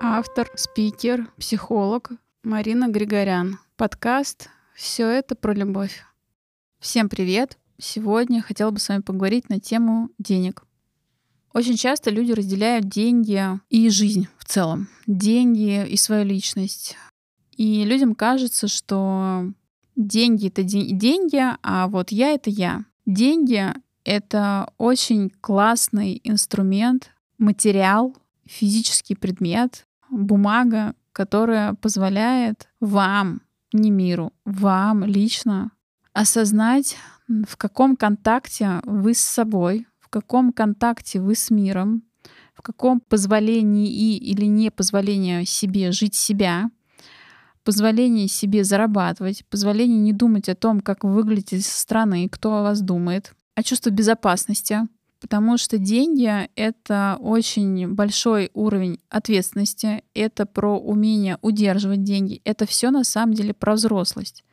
Автор, спикер, психолог Марина Григорян. Подкаст «Все это про любовь». Всем привет! Сегодня хотела бы с вами поговорить на тему денег. Очень часто люди разделяют деньги и жизнь в целом. Деньги и свою личность. И людям кажется, что деньги — это деньги, а вот я — это я. Деньги — это очень классный инструмент, материал, физический предмет, бумага, которая позволяет вам, не миру, вам лично осознать, в каком контакте вы с собой, в каком контакте вы с миром, в каком позволении и или не позволении себе жить себя, позволении себе зарабатывать, позволении не думать о том, как вы выглядите со стороны, кто о вас думает, а чувство безопасности, потому что деньги — это очень большой уровень ответственности, это про умение удерживать деньги, это все на самом деле про взрослость.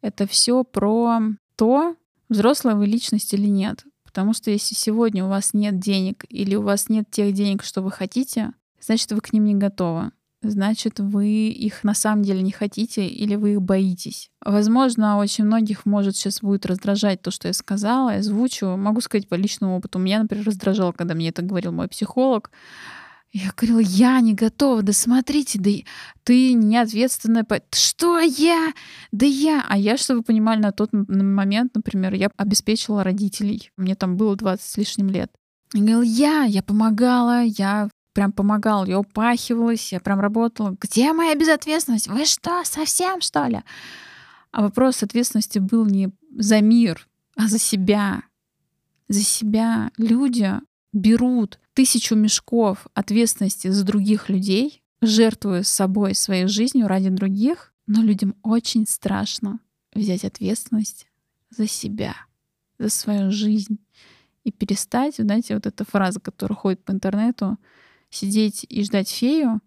Это все про то, взрослая вы личность или нет. Потому что если сегодня у вас нет денег или у вас нет тех денег, что вы хотите, значит, вы к ним не готовы значит, вы их на самом деле не хотите или вы их боитесь. Возможно, очень многих может сейчас будет раздражать то, что я сказала, я озвучу. Могу сказать по личному опыту. Меня, например, раздражало, когда мне это говорил мой психолог. Я говорила, я не готова, да смотрите, да ты не ответственная. По... Что я? Да я. А я, чтобы вы понимали, на тот момент, например, я обеспечила родителей. Мне там было 20 с лишним лет. Я говорила, я, я помогала, я прям помогал, я упахивалась, я прям работала. Где моя безответственность? Вы что, совсем что ли? А вопрос ответственности был не за мир, а за себя. За себя люди берут тысячу мешков ответственности за других людей, жертвуя собой, своей жизнью ради других, но людям очень страшно взять ответственность за себя, за свою жизнь и перестать, знаете, вот эта фраза, которая ходит по интернету, сидеть и ждать фею,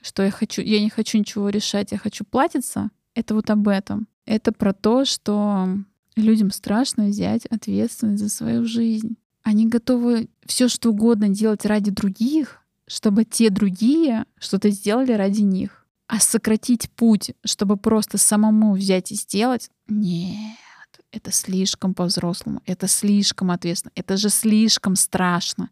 что я хочу, я не хочу ничего решать, я хочу платиться, это вот об этом. Это про то, что людям страшно взять ответственность за свою жизнь. Они готовы все что угодно делать ради других, чтобы те другие что-то сделали ради них. А сократить путь, чтобы просто самому взять и сделать, нет, это слишком по-взрослому, это слишком ответственно, это же слишком страшно.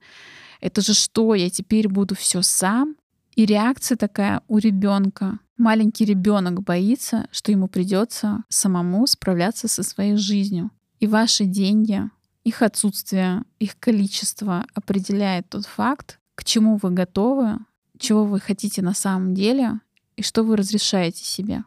Это же что, я теперь буду все сам? И реакция такая у ребенка. Маленький ребенок боится, что ему придется самому справляться со своей жизнью. И ваши деньги, их отсутствие, их количество определяет тот факт, к чему вы готовы, чего вы хотите на самом деле и что вы разрешаете себе.